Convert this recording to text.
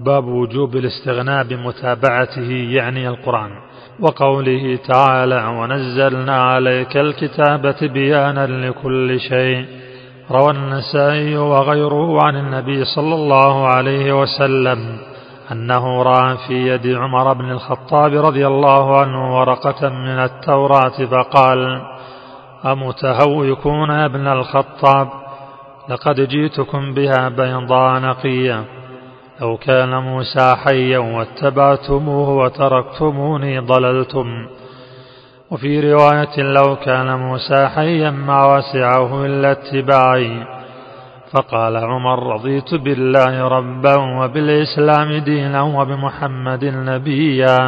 باب وجوب الاستغناء بمتابعته يعني القرآن. وقوله تعالى ونزلنا عليك الكتاب بيانا لكل شيء روى النسائي وغيره عن النبي صلى الله عليه وسلم أنه رأى في يد عمر بن الخطاب رضي الله عنه ورقة من التوراة فقال أمتهوكون يا ابن الخطاب؟ لقد جئتكم بها بيضاء نقية لو كان موسى حيا واتبعتموه وتركتموني ضللتم. وفي رواية لو كان موسى حيا ما وسعه إلا اتباعي. فقال عمر رضيت بالله ربا وبالإسلام دينا وبمحمد نبيا.